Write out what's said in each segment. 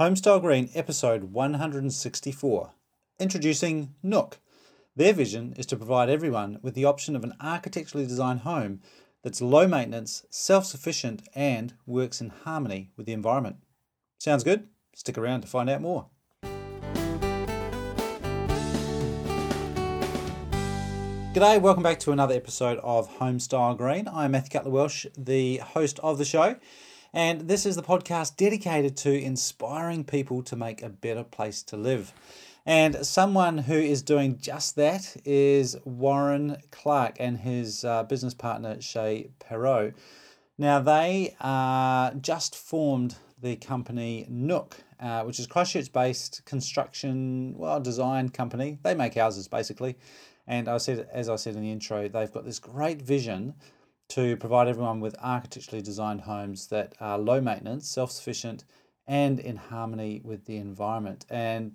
Homestyle Green, episode 164. Introducing Nook. Their vision is to provide everyone with the option of an architecturally designed home that's low maintenance, self sufficient, and works in harmony with the environment. Sounds good? Stick around to find out more. G'day, welcome back to another episode of Homestyle Green. I'm Matthew Cutler Welsh, the host of the show. And this is the podcast dedicated to inspiring people to make a better place to live. And someone who is doing just that is Warren Clarke and his uh, business partner, Shay Perot. Now, they uh, just formed the company Nook, uh, which is Christchurch based construction, well, design company. They make houses basically. And I said, as I said in the intro, they've got this great vision to provide everyone with architecturally designed homes that are low maintenance, self sufficient, and in harmony with the environment. And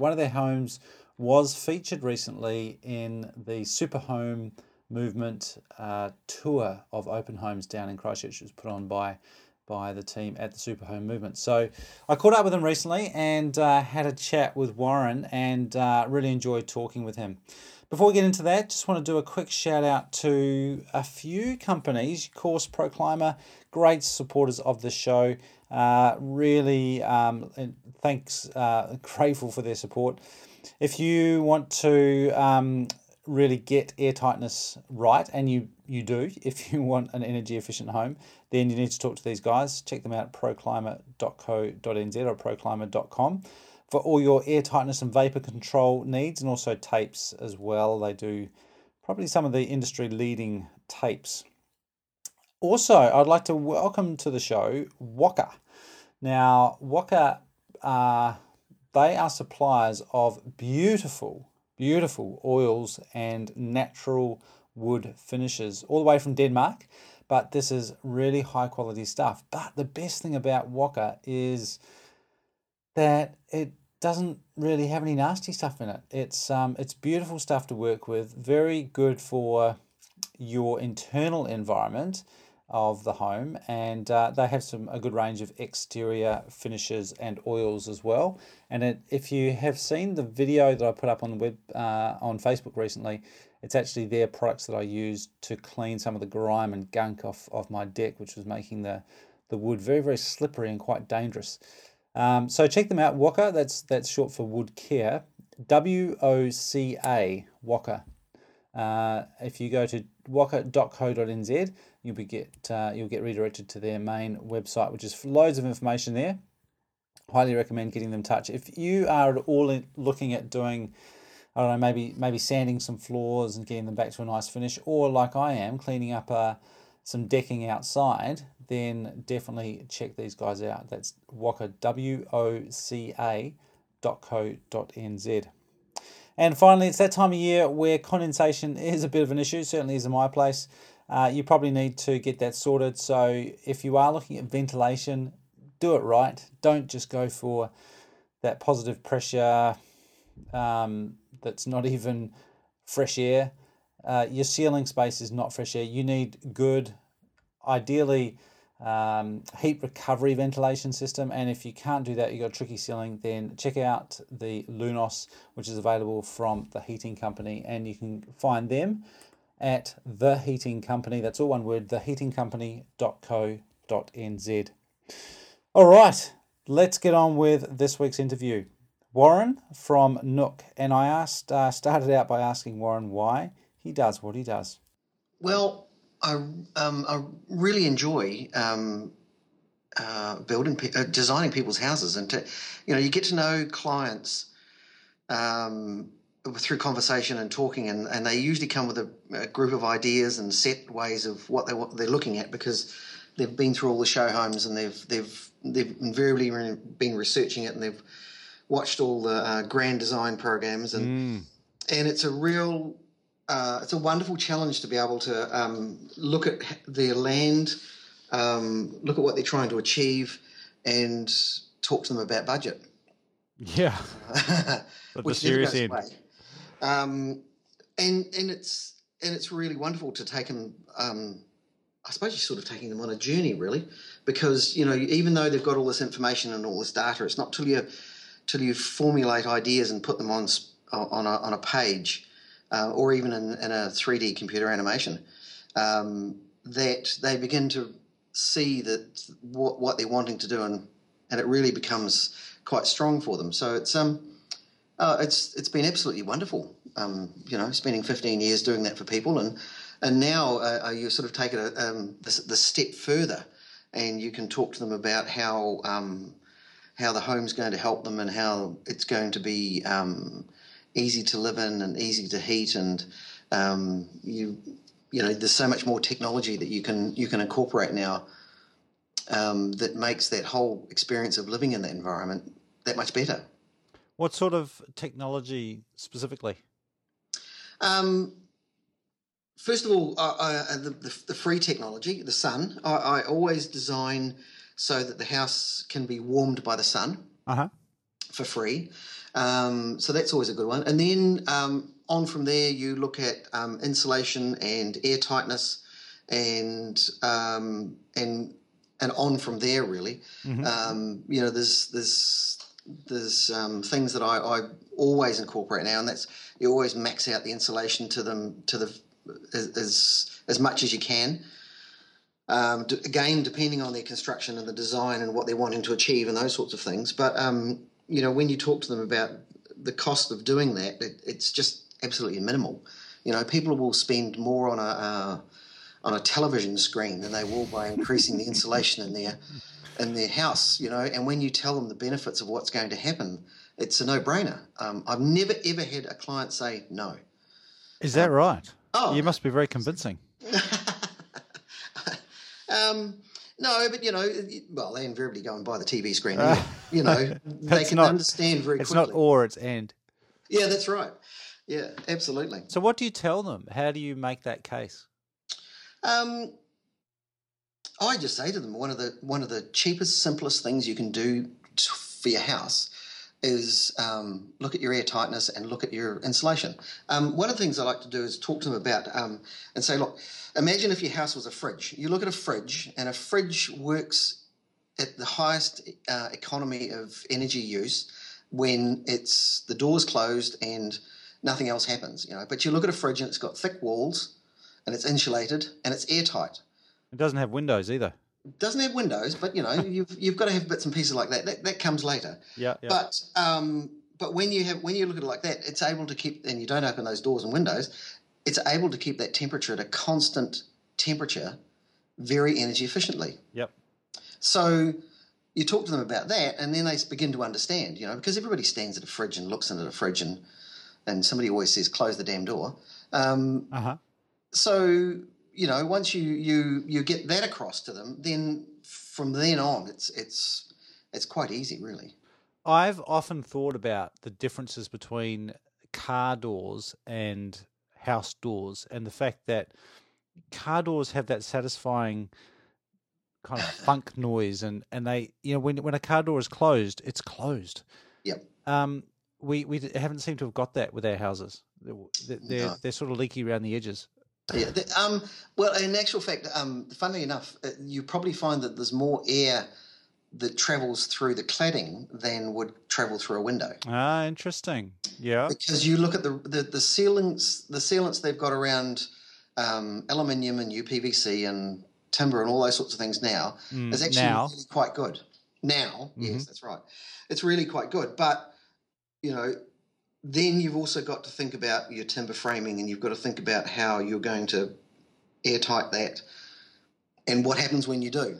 one of their homes was featured recently in the Super Home Movement uh, tour of open homes down in Christchurch. It was put on by by the team at the Super Home Movement. So I caught up with him recently and uh, had a chat with Warren and uh, really enjoyed talking with him. Before we get into that, just want to do a quick shout out to a few companies. Course, Pro Clima, great supporters of the show. Uh, really, um, thanks, uh, grateful for their support. If you want to um, really get air tightness right, and you, you do, if you want an energy efficient home, then you need to talk to these guys. Check them out at proclima.co.nz or proclima.com for all your air tightness and vapor control needs and also tapes as well. They do probably some of the industry leading tapes. Also, I'd like to welcome to the show WOCA. Now, WOCA, uh, they are suppliers of beautiful, beautiful oils and natural wood finishes all the way from Denmark. But this is really high quality stuff. But the best thing about WOCA is that it doesn't really have any nasty stuff in it. It's um, it's beautiful stuff to work with. Very good for your internal environment of the home, and uh, they have some a good range of exterior finishes and oils as well. And it, if you have seen the video that I put up on the web uh, on Facebook recently, it's actually their products that I used to clean some of the grime and gunk off of my deck, which was making the the wood very very slippery and quite dangerous. Um, so check them out. WOCA, that's that's short for Wood Care. W O C A, WOCA. Uh, if you go to woca.co.nz, you'll be get uh, you'll get redirected to their main website, which is loads of information there. Highly recommend getting them in touch. If you are at all looking at doing, I don't know, maybe maybe sanding some floors and getting them back to a nice finish, or like I am, cleaning up uh, some decking outside, then definitely check these guys out. That's WOCA, W O C A dot co dot nz. And finally, it's that time of year where condensation is a bit of an issue, certainly is in my place. Uh, you probably need to get that sorted. So if you are looking at ventilation, do it right. Don't just go for that positive pressure um, that's not even fresh air. Uh, your ceiling space is not fresh air. You need good, ideally um, heat recovery ventilation system. And if you can't do that, you've got a tricky ceiling, then check out the Lunos, which is available from the heating company. And you can find them at the heating company. That's all one word, theheatingcompany.co.nz. All right, let's get on with this week's interview. Warren from Nook, and I asked, uh, started out by asking Warren why he does what he does. Well, I um, I really enjoy um, uh, building, uh, designing people's houses, and to, you know, you get to know clients um, through conversation and talking, and, and they usually come with a, a, group of ideas and set ways of what they what they're looking at because they've been through all the show homes and they've they've they've invariably been researching it and they've watched all the uh, grand design programs and mm. and it's a real uh, it's a wonderful challenge to be able to um, look at their land, um, look at what they're trying to achieve, and talk to them about budget. Yeah, which never goes away. Um, and and it's and it's really wonderful to take them um, I suppose you're sort of taking them on a journey, really, because you know even though they've got all this information and all this data, it's not till you till you formulate ideas and put them on on a, on a page uh, or even in, in a 3D computer animation um, that they begin to see that what, what they're wanting to do and and it really becomes quite strong for them. So it's um uh, it's it's been absolutely wonderful. Um, you know, spending 15 years doing that for people and and now uh, uh, you sort of take it a, um, the, the, step further, and you can talk to them about how um, how the home's going to help them and how it's going to be um, easy to live in and easy to heat, and um, you you know there's so much more technology that you can you can incorporate now um, that makes that whole experience of living in that environment that much better. What sort of technology specifically? Um, first of all, uh, uh, the, the, the, free technology, the sun. I, I, always design so that the house can be warmed by the sun uh-huh. for free. Um, so that's always a good one. And then um, on from there, you look at um, insulation and air tightness, and um, and and on from there, really. Mm-hmm. Um, you know, there's there's there's um, things that I, I always incorporate now, and that's you always max out the insulation to them to the as as much as you can. Um, d- again, depending on their construction and the design and what they're wanting to achieve and those sorts of things. But um, you know, when you talk to them about the cost of doing that, it, it's just absolutely minimal. You know, people will spend more on a uh, on a television screen than they will by increasing the insulation in their in their house. You know, and when you tell them the benefits of what's going to happen, it's a no brainer. Um, I've never ever had a client say no. Is that um, right? Oh, you must be very convincing. um, no, but you know, well, they invariably go and buy the TV screen. Uh, you know, they can not, understand very it's quickly. It's not or, it's and. Yeah, that's right. Yeah, absolutely. So, what do you tell them? How do you make that case? Um, I just say to them one of the one of the cheapest, simplest things you can do for your house is um, look at your air tightness and look at your insulation. Um, one of the things I like to do is talk to them about um, and say, look, imagine if your house was a fridge. You look at a fridge, and a fridge works at the highest uh, economy of energy use when it's the door's closed and nothing else happens. You know, but you look at a fridge and it's got thick walls, and it's insulated and it's airtight. It doesn't have windows either doesn't have windows, but you know you've you've got to have bits and pieces like that. That, that comes later. Yeah, yeah. But um, but when you have when you look at it like that, it's able to keep and you don't open those doors and windows. It's able to keep that temperature at a constant temperature, very energy efficiently. Yep. So you talk to them about that, and then they begin to understand. You know, because everybody stands at a fridge and looks into the fridge, and and somebody always says, "Close the damn door." Um, uh huh. So you know, once you you you get that across to them, then from then on, it's it's it's quite easy, really. I've often thought about the differences between car doors and house doors, and the fact that car doors have that satisfying kind of funk noise, and and they, you know, when when a car door is closed, it's closed. Yep. Um, we we haven't seemed to have got that with our houses. They're they're, no. they're sort of leaky around the edges. Yeah. The, um, well, in actual fact, um, funnily enough, uh, you probably find that there's more air that travels through the cladding than would travel through a window. Ah, interesting. Yeah. Because you look at the the, the sealants, the sealants they've got around um, aluminium and UPVC and timber and all those sorts of things now mm, is actually now. really quite good. Now, mm-hmm. yes, that's right. It's really quite good, but you know, then you've also got to think about your timber framing and you've got to think about how you're going to airtight that and what happens when you do.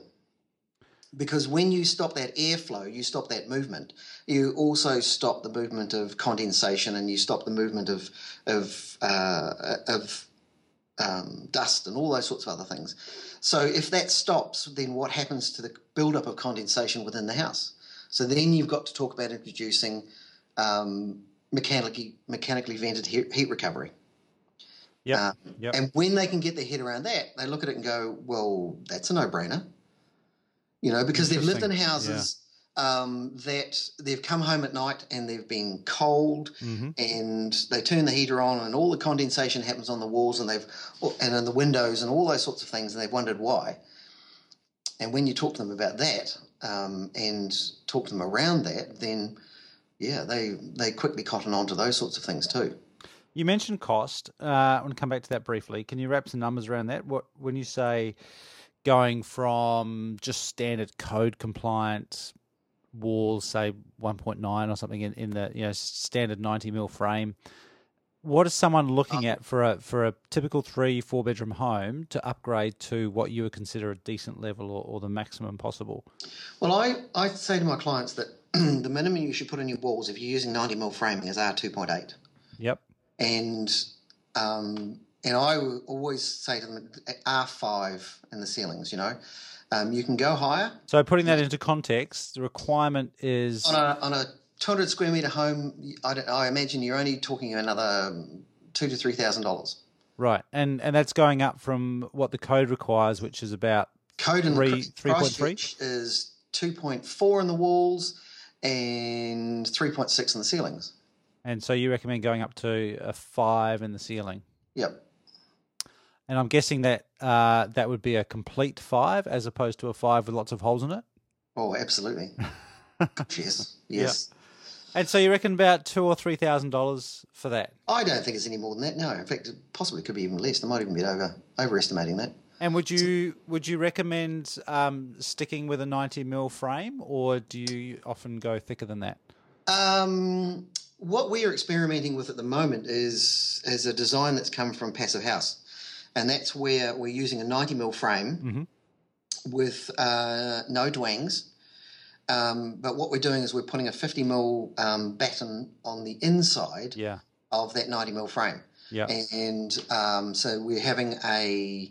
Because when you stop that airflow, you stop that movement. You also stop the movement of condensation, and you stop the movement of of uh, of um, dust and all those sorts of other things. So if that stops, then what happens to the buildup of condensation within the house? So then you've got to talk about introducing um, mechanically mechanically vented heat recovery. Yeah. Uh, yep. And when they can get their head around that, they look at it and go, "Well, that's a no-brainer." You know, because they've lived in houses. Yeah. Um, that they've come home at night and they've been cold Mm-hmm. and they turn the heater on and all the condensation happens on the walls and they've and in the windows and all those sorts of things and they've wondered why. And when you talk to them about that um, and talk to them around that, then yeah, they they quickly cotton on to those sorts of things too. You mentioned cost. Uh, I want to come back to that briefly. Can you wrap some numbers around that? What when you say going from just standard code compliant walls, say 1.9 or something in, in the you know standard 90 mil frame, what is someone looking at for a for a typical three four bedroom home to upgrade to what you would consider a decent level or, or the maximum possible? Well, I, I say to my clients that the minimum you should put in your walls if you're using 90 mil framing is R2.8. Yep. And um, and I always say to them R5 in the ceilings, you know. Um, you can go higher. So putting that into context, the requirement is On a, on a 200 square metre home, I, don't- I imagine you're only talking another two to $3,000. right, and and that's going up from what the code requires, which is about Code in Three- Christ- 3.3? Christchurch is 2.4 in the walls and 3.6 in the ceilings. And so you recommend going up to a five in the ceiling. Yep. And I'm guessing that uh, that would be a complete five as opposed to a five with lots of holes in it. Oh, absolutely. yes. Yes. And so you reckon about two or three thousand dollars for that. I don't think it's any more than that. No, in fact, it possibly could be even less. They might even be over overestimating that. And would you would you recommend um, sticking with a ninety mil frame, or do you often go thicker than that? Um, what we are experimenting with at the moment is is a design that's come from Passive House, and that's where we're using a 90 mil frame with uh, no dwangs. Um, but what we're doing is we're putting a 50 mil um, batten on the inside Yeah, of that 90 mil frame. yeah, and um, so we're having a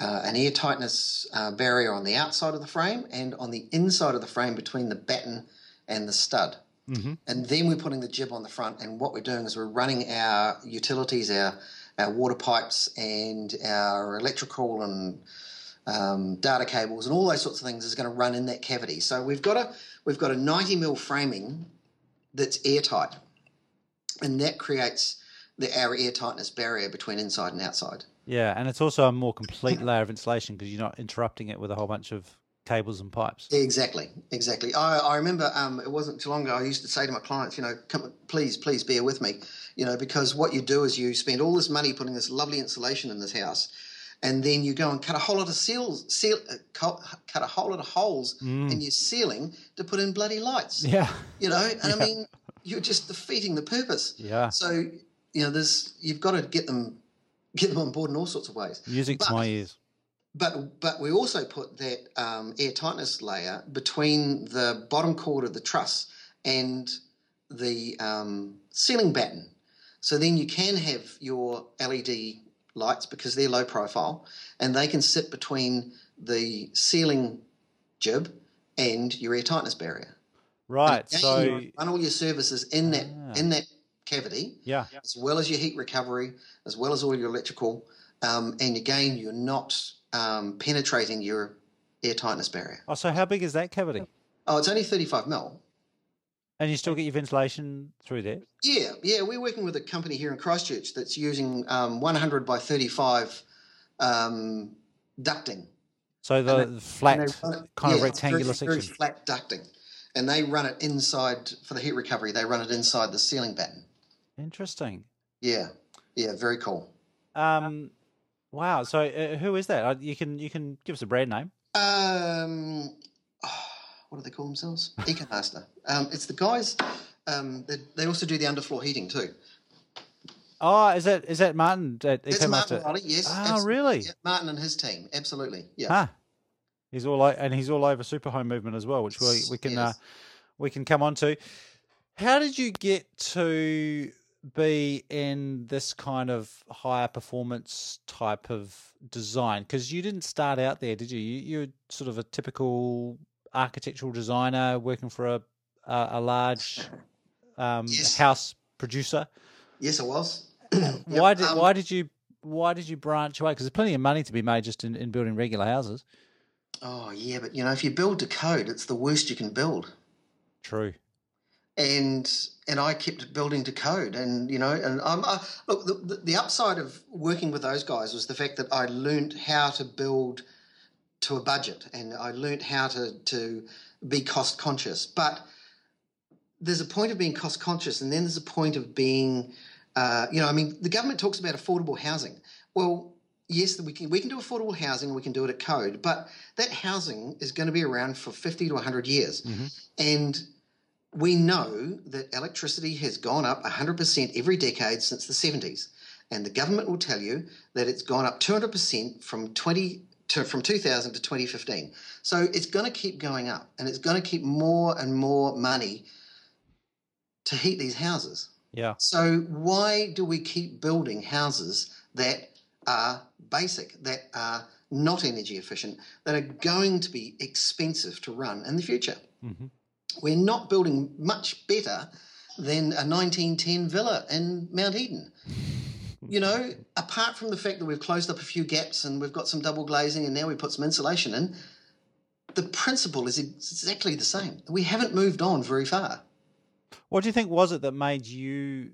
uh, an air tightness uh, barrier on the outside of the frame and on the inside of the frame between the batten and the stud. Mhm. And then we're putting the GIB on the front, and what we're doing is we're running our utilities, our our water pipes, and our electrical and um, data cables, and all those sorts of things is going to run in that cavity. So we've got a we've got a 90 mil framing that's airtight, and that creates the our airtightness barrier between inside and outside. yeah. And it's also a more complete layer of insulation because you're not interrupting it with a whole bunch of cables and pipes. Exactly, exactly. I, I remember um, it wasn't too long ago. I used to say to my clients, you know, come, please, please bear with me, you know, because what you do is you spend all this money putting this lovely insulation in this house, and then you go and cut a whole lot of seals, seal, uh, cut a whole lot of holes in your ceiling to put in bloody lights. Yeah, You know, and I mean, you're just defeating the purpose. yeah. So you know, there's you've got to get them get them on board in all sorts of ways. Music to my ears. But but we also put that um, air tightness layer between the bottom chord of the truss and the um, ceiling batten. So then you can have your LED lights because they're low profile, and they can sit between the ceiling GIB and your air tightness barrier. Right. Again, So you run all your services in that Ah. in that cavity yeah, as well as your heat recovery, as well as all your electrical. Um, and again, you're not um, penetrating your air tightness barrier. Oh, so how big is that cavity? Oh, it's only 35 mil. And you still get your ventilation through there? Yeah, yeah, we're working with a company here in Christchurch that's using um, 100 by 35 um, ducting. So the, flat, And they run it- kind of rectangular very, very flat ducting. And they run it inside, for the heat recovery, they run it inside the ceiling batten. Interesting. Yeah, yeah, very cool. Um, wow. So uh, who is that? Uh, You can you can give us a brand name. Um, oh, what do they call themselves? EcoMaster. Um, it's the guys. Um, they, they also do the underfloor heating too. Oh, is that is that Martin at It's Martin? Riley, yes. Ah, absolutely. really? Yeah, Martin and his team, absolutely. Yeah. Ah, he's all o- and he's all over super home movement as well, which we we can uh, we can come on to. How did you get to be in this kind of higher performance type of design? Because you didn't start out there, did you? you you're sort of a typical architectural designer working for a a, a large um, Yes. house producer. Yes, I was. Why did um, why did you why did you branch away? Because there's plenty of money to be made just in, in building regular houses. Oh yeah, but you know, if you build to code, it's the worst you can build. True. And and I kept building to code, and you know, and I'm I, look the, the upside of working with those guys was the fact that I learned how to build to a budget, and I learned how to to be cost conscious. But there's a point of being cost conscious, and then there's a point of being, uh, you know, I mean, the government talks about affordable housing. Well, yes, we can we can do affordable housing, and we can do it at code, but that housing is going to be around for 50 to 100 years, Mm-hmm. and we know that electricity has gone up 100% every decade since the 70s, and the government will tell you that it's gone up 200% from 20 to, from 2000 to 2015. So it's going to keep going up, and it's going to keep more and more money to heat these houses. Yeah. So why do we keep building houses that are basic, that are not energy efficient, that are going to be expensive to run in the future? hmm We're not building much better than a 1910 villa in Mount Eden. You know, apart from the fact that we've closed up a few gaps and we've got some double glazing and now we put some insulation in, the principle is exactly the same. We haven't moved on very far. What do you think was it that made you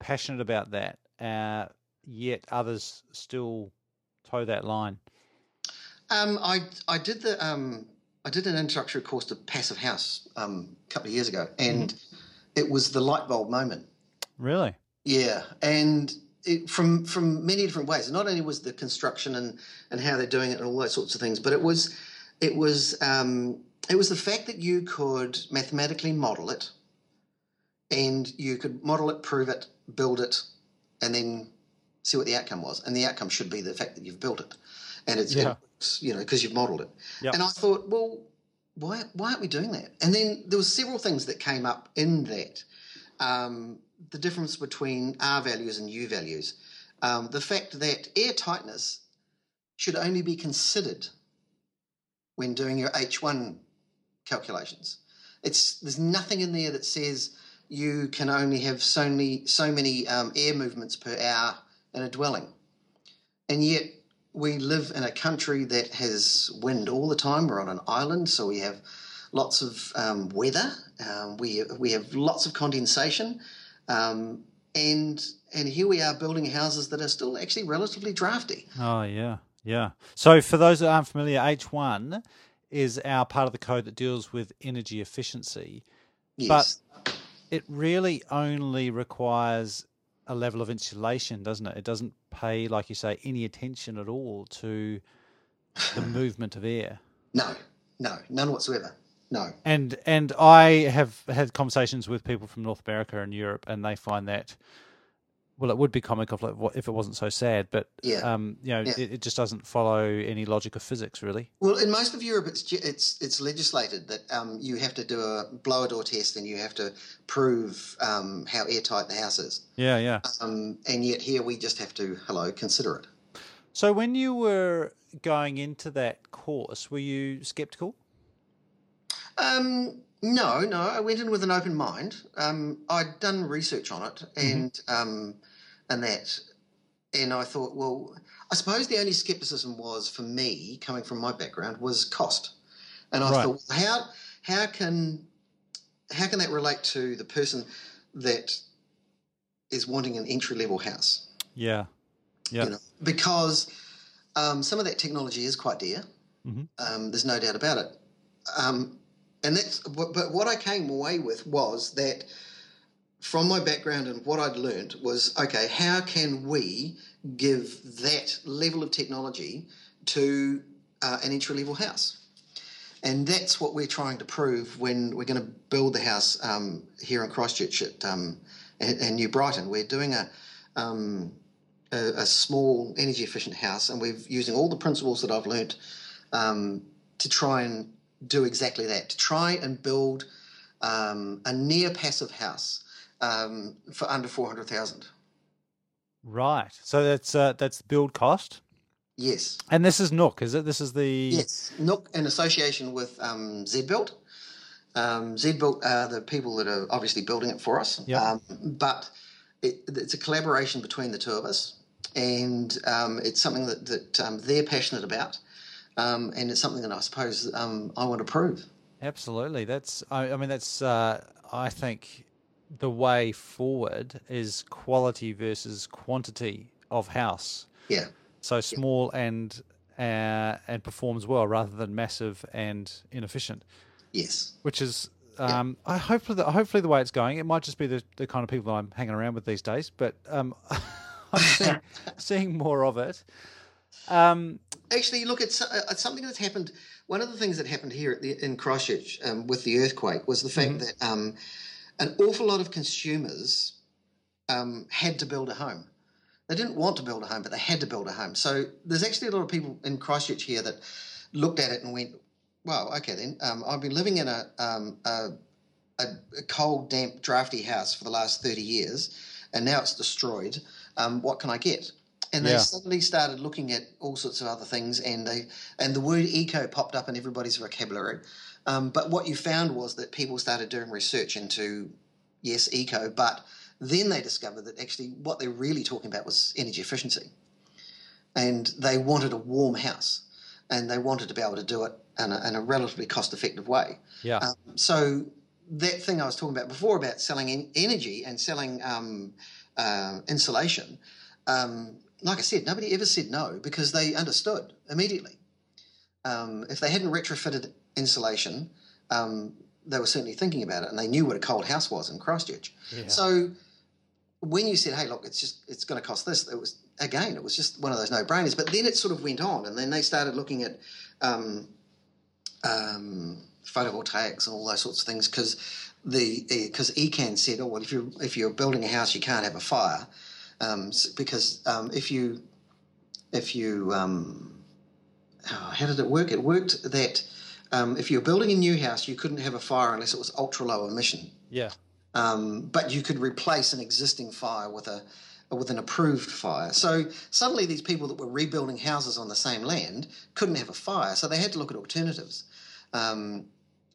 passionate about that, uh, yet others still toe that line? Um, I I did the um, I did an introductory course to Passive House um, a couple of years ago, and it was the light bulb moment. Really? Yeah, and it, from from many different ways. Not only was the construction and and how they're doing it and all those sorts of things, but it was it was um, it was the fact that you could mathematically model it, and you could model it, prove it, build it, and then see what the outcome was. And the outcome should be the fact that you've built it, and it's Yeah. You know because you've modeled it. Yep. And I thought, well, why why aren't we doing that? And then there were several things that came up in that. Um, the difference between R values and U values. Um, the fact that air tightness should only be considered when doing your H1 calculations. It's there's nothing in there that says you can only have so many so many um, air movements per hour in a dwelling, and yet we live in a country that has wind all the time. We're on an island, so we have lots of um, weather. Um, we we have lots of condensation, um, and and here we are building houses that are still actually relatively drafty. Oh, yeah. Yeah. So, for those that aren't familiar, H1 is our part of the code that deals with energy efficiency. Yes. But it really only requires a level of insulation, doesn't it? It doesn't pay, like you say, any attention at all to the movement of air. no, no, none whatsoever. No. And and I have had conversations with people from North America and Europe, and they find that well, it would be comical if it- if it wasn't so sad, but Yeah. um, you know, Yeah. it, it just doesn't follow any logic of physics, really. Well, in most of Europe, it's it's it's legislated that um, you have to do a blower door test and you have to prove um, how airtight the house is. Yeah, yeah. Um, and yet here we just have to hello consider it. So when you were going into that course, were you skeptical? Um, no, no, I went in with an open mind. Um, I'd done research on it and um, and that, and I thought, well, I suppose the only skepticism was for me, coming from my background, was cost. And I Right. thought, how how can how can that relate to the person that is wanting an entry level house? Yeah, yeah, You know, because um, some of that technology is quite dear. Mhm. Um, there's no doubt about it. Um, and that's but what I came away with was that from my background and what I'd learned was okay, how can we give that level of technology to uh, an entry level house? And that's what we're trying to prove when we're going to build the house um, here in Christchurch at um, and New Brighton. We're doing a, um, a a small energy efficient house, and we're using all the principles that I've learnt um, to try and do exactly that. To try and build um, a near passive house um, for under four hundred thousand. right. So that's uh, that's build cost, Yes. and this is Nook, is it? This is the Yes, Nook in association with um, ZBuilt. Um, ZBuilt are the people that are obviously building it for us. Yep. Um, but it, it's a collaboration between the two of us, and um, it's something that, that um, they're passionate about, um, and it's something that I suppose um, I want to prove. Absolutely. That's. I, I mean, that's. Uh, I think the way forward is quality versus quantity of house. Yeah. So small and uh, and performs well rather than massive and inefficient. Yes. Which is. Um, I hopefully the, hopefully the way it's going. It might just be the, the kind of people I'm hanging around with these days, but um, I'm seeing, seeing more of it. Um, Actually, look, it's, uh, it's something that's happened. One of the things that happened here the, in Christchurch um, with the earthquake was the fact Mhm. that um, an awful lot of consumers um, had to build a home. They didn't want to build a home, but they had to build a home. So there's actually a lot of people in Christchurch here that looked at it and went, "Well, okay then. Um, I've been living in a, um, a, a, a cold, damp, drafty house for the last 30 years, and now it's destroyed. Um, what can I get?" And they Yeah. suddenly started looking at all sorts of other things, and they and the word eco popped up in everybody's vocabulary. Um, but what you found was that people started doing research into yes, eco, but then they discovered that actually what they're really talking about was energy efficiency, and they wanted a warm house, and they wanted to be able to do it in a, in a relatively cost-effective way. yeah. Um, so that thing I was talking about before about selling en- energy and selling um, uh, insulation, um, like I said, nobody ever said no because they understood immediately. Um, if they hadn't retrofitted insulation, um, they were certainly thinking about it and they knew what a cold house was in Christchurch. yeah. So when you said, "Hey, look, it's just it's going to cost this," it was again, it was just one of those no-brainers. But then it sort of went on, and then they started looking at um, um, photovoltaics and all those sorts of things because the because ECAN said, "Oh well, if you if you're building a house, you can't have a fire um, because um, if you if you um, oh, how did it work? It worked that." Um, if you're building a new house, you couldn't have a fire unless it was ultra low emission yeah. um, but you could replace an existing fire with a with an approved fire. So suddenly, these people that were rebuilding houses on the same land couldn't have a fire, so they had to look at alternatives. Um,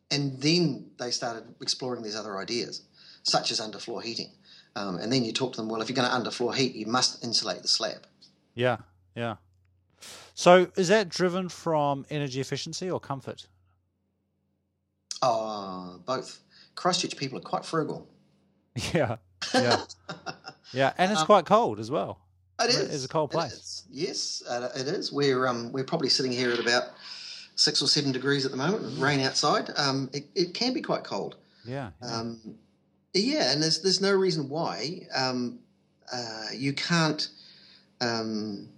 and then they started exploring these other ideas, such as underfloor heating. Um, and then you talk to them, well, if you're going to underfloor heat, you must insulate the slab. Yeah, yeah. So is that driven from energy efficiency or comfort? Oh, both. Christchurch people are quite frugal. Yeah, yeah, yeah, and it's Um, quite cold as well. It is. It is a cold place. is. Yes, uh, it is. We're um, we're probably sitting here at about six or seven degrees at the moment. Rain outside. Um, it, it can be quite cold. Yeah, yeah. Um, yeah, and there's there's no reason why um, uh, you can't um,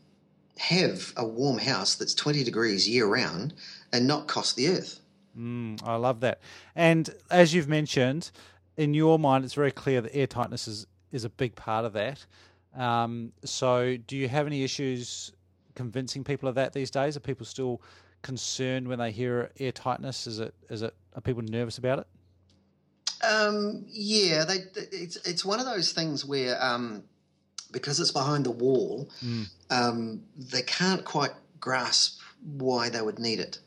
have a warm house that's 20 degrees year round and not cost the earth. Mm, I love that. And as you've mentioned, in your mind, it's very clear that air tightness is, is a big part of that. Um, so, do you have any issues convincing people of that these days? Are people still concerned when they hear air tightness? Is it is it are people nervous about it? Um, yeah, they, it's it's one of those things where um, because it's behind the wall, Mm. um, they can't quite grasp why they would need it.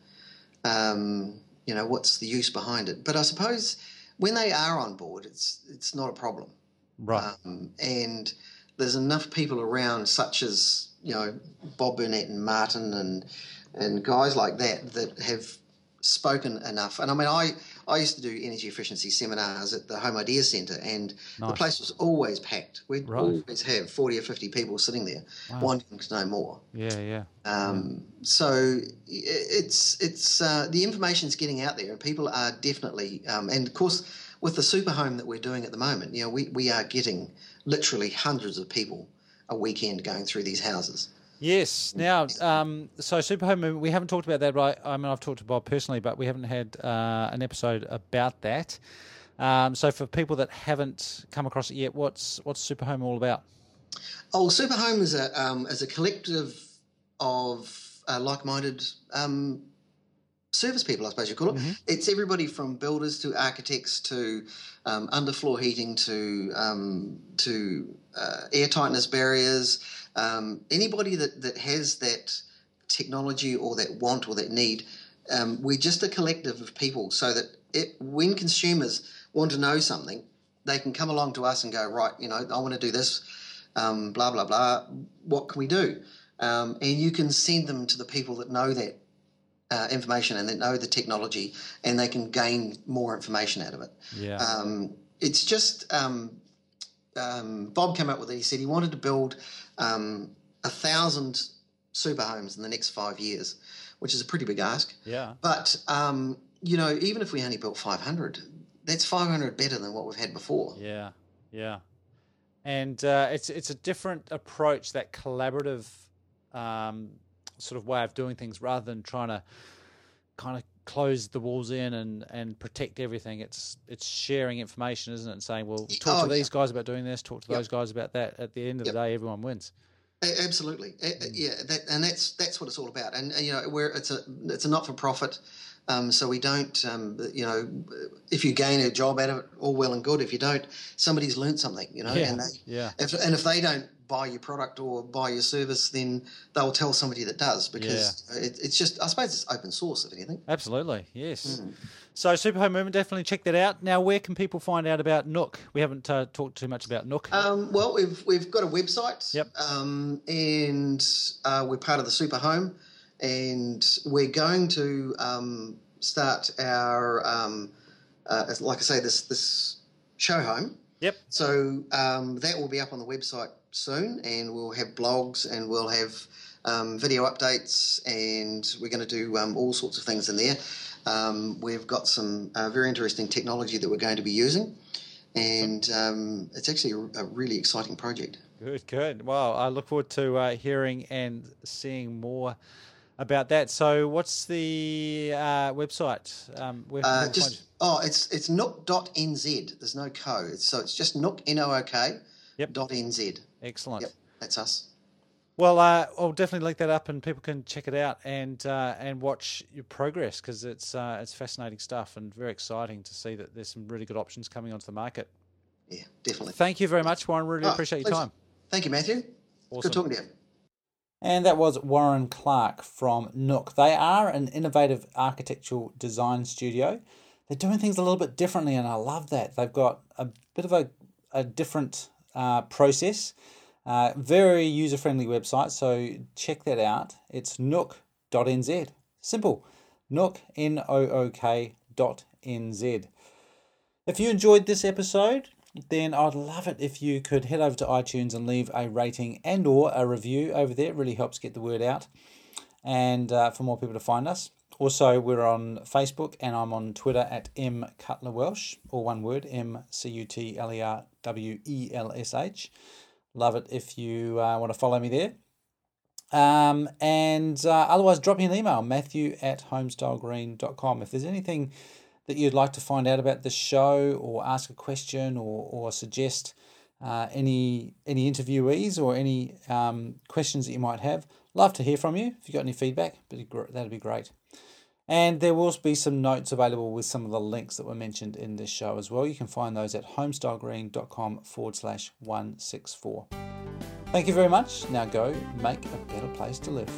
Um, you know, what's the use behind it? But I suppose when they are on board, it's it's not a problem. Right. Um, and there's enough people around, such as you know Bob Burnett and Martin and and guys like that that have spoken enough. And I mean, I I used to do energy efficiency seminars at the Home Ideas Centre, and the place was always packed. We'd Right. always have forty or fifty people sitting there Wow. wanting to know more. Yeah, yeah. Um, So it's it's uh, the information's getting out there, and people are definitely, um, and of course, with the super home that we're doing at the moment, you know, we, we are getting literally hundreds of people a weekend going through these houses. Yes. Now, um, so Super Home Movement, we haven't talked about that, right? I mean, I've talked to Bob personally, but we haven't had uh, an episode about that. Um, so, for people that haven't come across it yet, what's what's Super Home all about? Oh, super home is a um, is a collective of uh, like-minded um, service people, I suppose you call it. Mhm. It's everybody from builders to architects to um, underfloor heating to um, to uh, air tightness barriers. Um, anybody that, that has that technology or that want or that need, um, we're just a collective of people so that it, when consumers want to know something, they can come along to us and go, right, you know, I want to do this, um, blah, blah, blah. What can we do? Um, and you can send them to the people that know that uh, information and they know the technology and they can gain more information out of it. Yeah. Um, it's just um, um, Bob came up with it. He said he wanted to build um, a thousand super homes in the next five years, which is a pretty big ask. yeah. But um, you know, even if we only built 500, that's 500 better than what we've had before. Yeah, yeah, and uh, it's it's a different approach, that collaborative um, sort of way of doing things, rather than trying to kind of close the walls in and, and protect everything. It's it's sharing information, isn't it? And saying, well, talk Oh, to these guys about doing this, talk to Yep. those guys about that. At the end of Yep. the day, everyone wins. A- Absolutely, Mm. yeah. That, and that's that's what it's all about. And you know, where it's a it's a not for profit, um, so we don't. Um, you know, if you gain a job out of it, all well and good. If you don't, somebody's learned something. You know, Yeah, and they, yeah, if, and if they don't buy your product or buy your service, then they'll tell somebody that does because it, it's just. I suppose it's open source, if anything. absolutely, yes. Mm. So, Super Home Movement, definitely check that out. Now, where can people find out about Nook? We haven't uh, talked too much about Nook. Um, well, we've we've got a website. Yep. Um, and uh, we're part of the Super Home, and we're going to um, start our um, uh, like I say this this show home. Yep. So um, that will be up on the website soon, and we'll have blogs and we'll have um, video updates, and we're going to do um, all sorts of things in there. Um, we've got some uh, very interesting technology that we're going to be using, and um, it's actually a, a really exciting project. Good, good. Well, I look forward to uh, hearing and seeing more about that. So, what's the uh, website? Um, where Uh, just oh, it's it's nook.nz. There's no co. So it's just nook n o o k Yep. dot nz. Excellent. Yep, that's us. Well, uh, I'll definitely link that up, and people can check it out and uh, and watch your progress because it's uh, it's fascinating stuff and very exciting to see that there's some really good options coming onto the market. Yeah, definitely. Thank you very much, Warren. Really Oh, appreciate your pleasure. time. Thank you, Matthew. Awesome. Good talking to you. And that was Warren Clarke from Nook. They are an innovative architectural design studio. They're doing things a little bit differently, and I love that. They've got a bit of a, a different uh, process, uh, very user friendly website. So check that out. It's nook.nz. Simple. Nook, N O O K dot NZ. If you enjoyed this episode, then I'd love it if you could head over to iTunes and leave a rating and or a review over there. It really helps get the word out and uh, for more people to find us. Also, we're on Facebook and I'm on Twitter at M Cutler Welsh, or one word, M C U T L E R W E L S H. Love it if you uh, want to follow me there. Um, and uh, otherwise, drop me an email, matthew at homestylegreen.com. If there's anything that you'd like to find out about the show or ask a question or, or suggest uh, any any interviewees or any um, questions that you might have, love to hear from you. If you've got any feedback, that'd be that'd be great. And there will be some notes available with some of the links that were mentioned in this show as well. You can find those at homestylegreen.com forward slash 164. Thank you very much. Now go make a better place to live.